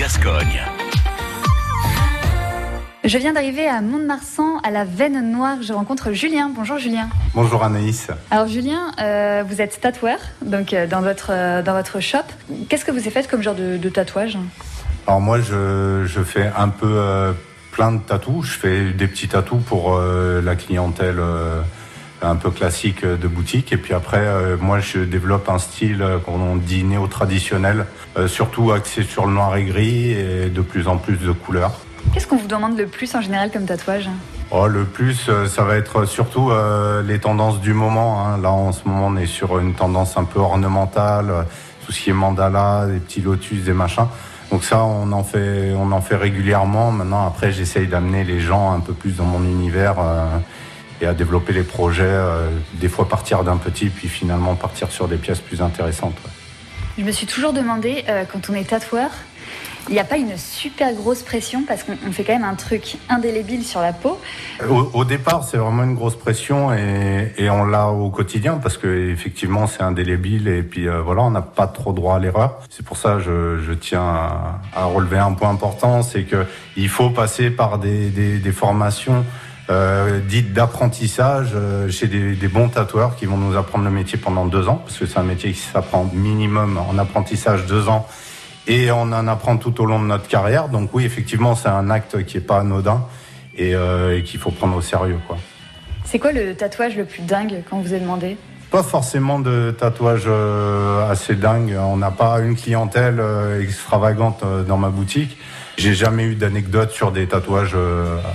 Gascogne. Je viens d'arriver à Mont-de-Marsan, à la Veine Noire. Je rencontre Julien. Bonjour Julien. Bonjour Anaïs. Alors Julien, euh, vous êtes tatoueur, donc euh, dans votre euh, dans votre shop. Qu'est-ce que vous avez fait comme genre de, de tatouage Alors moi, je, je fais un peu euh, plein de tatous. Je fais des petits tatous pour euh, la clientèle euh, un peu classique de boutique. Et puis après, euh, moi, je développe un style euh, qu'on dit néo-traditionnel, euh, surtout axé sur le noir et gris et de plus en plus de couleurs. Qu'est-ce qu'on vous demande le plus en général comme tatouage? Oh, le plus, ça va être surtout euh, les tendances du moment. hein. Là, en ce moment, on est sur une tendance un peu ornementale, tout ce qui est mandala, des petits lotus, des machins. Donc ça, on en fait, on en fait régulièrement. Maintenant, après, j'essaye d'amener les gens un peu plus dans mon univers euh, et à développer les projets. euh, des fois, partir d'un petit, puis finalement partir sur des pièces plus intéressantes. ouais. Je me suis toujours demandé, euh, quand on est tatoueur, il n'y a pas une super grosse pression parce qu'on on fait quand même un truc indélébile sur la peau? Au, au départ, c'est vraiment une grosse pression et, et on l'a au quotidien parce que effectivement, c'est indélébile et puis euh, voilà, on n'a pas trop droit à l'erreur. C'est pour ça que je, je tiens à, à relever un point important, c'est que il faut passer par des, des, des formations euh, dites d'apprentissage euh, chez des, des bons tatoueurs qui vont nous apprendre le métier pendant deux ans parce que c'est un métier qui s'apprend minimum en apprentissage deux ans et on en apprend tout au long de notre carrière. Donc oui, effectivement, c'est un acte qui est pas anodin et, euh, et qu'il faut prendre au sérieux. Quoi. C'est quoi le tatouage le plus dingue quand vous avez demandé? Pas forcément de tatouage euh, assez dingue. On n'a pas une clientèle euh, extravagante dans ma boutique. J'ai jamais eu d'anecdote sur des tatouages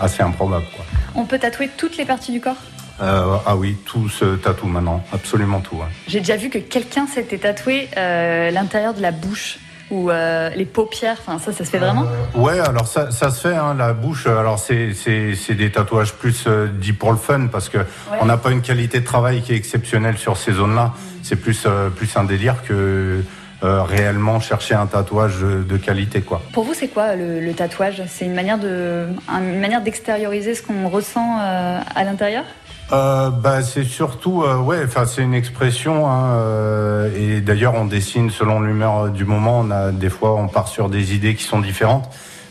assez improbables. Quoi. On peut tatouer toutes les parties du corps Euh, ah oui, tout se tatoue maintenant, absolument tout. ouais. J'ai déjà vu que quelqu'un s'était tatoué euh, l'intérieur de la bouche ou euh, les paupières. Enfin, ça, ça se fait vraiment Ouais, alors ça, ça se fait, hein, la bouche. Alors c'est c'est c'est des tatouages plus dits pour le fun parce que on n'a pas une qualité de travail qui est exceptionnelle sur ces zones-là. C'est plus plus un délire que euh, réellement chercher un tatouage de, qualité, quoi. Pour vous, c'est quoi le, le tatouage? C'est une manière de, une manière d'extérioriser ce qu'on ressent euh, à l'intérieur? Euh, bah, c'est surtout, euh, ouais, enfin, c'est une expression, hein, euh, et d'ailleurs, on dessine selon l'humeur du moment. On a des fois, on part sur des idées qui sont différentes,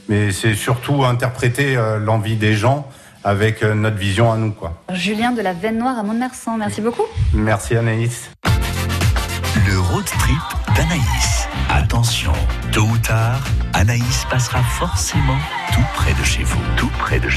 mais c'est surtout interpréter euh, l'envie des gens avec euh, notre vision à nous, quoi. Julien de la Veine Noire à Mont-de-Marsan, merci beaucoup. Merci Anaïs. Le road trip d'Anaïs. Attention, tôt ou tard, Anaïs passera forcément tout près de chez vous. Tout près de chez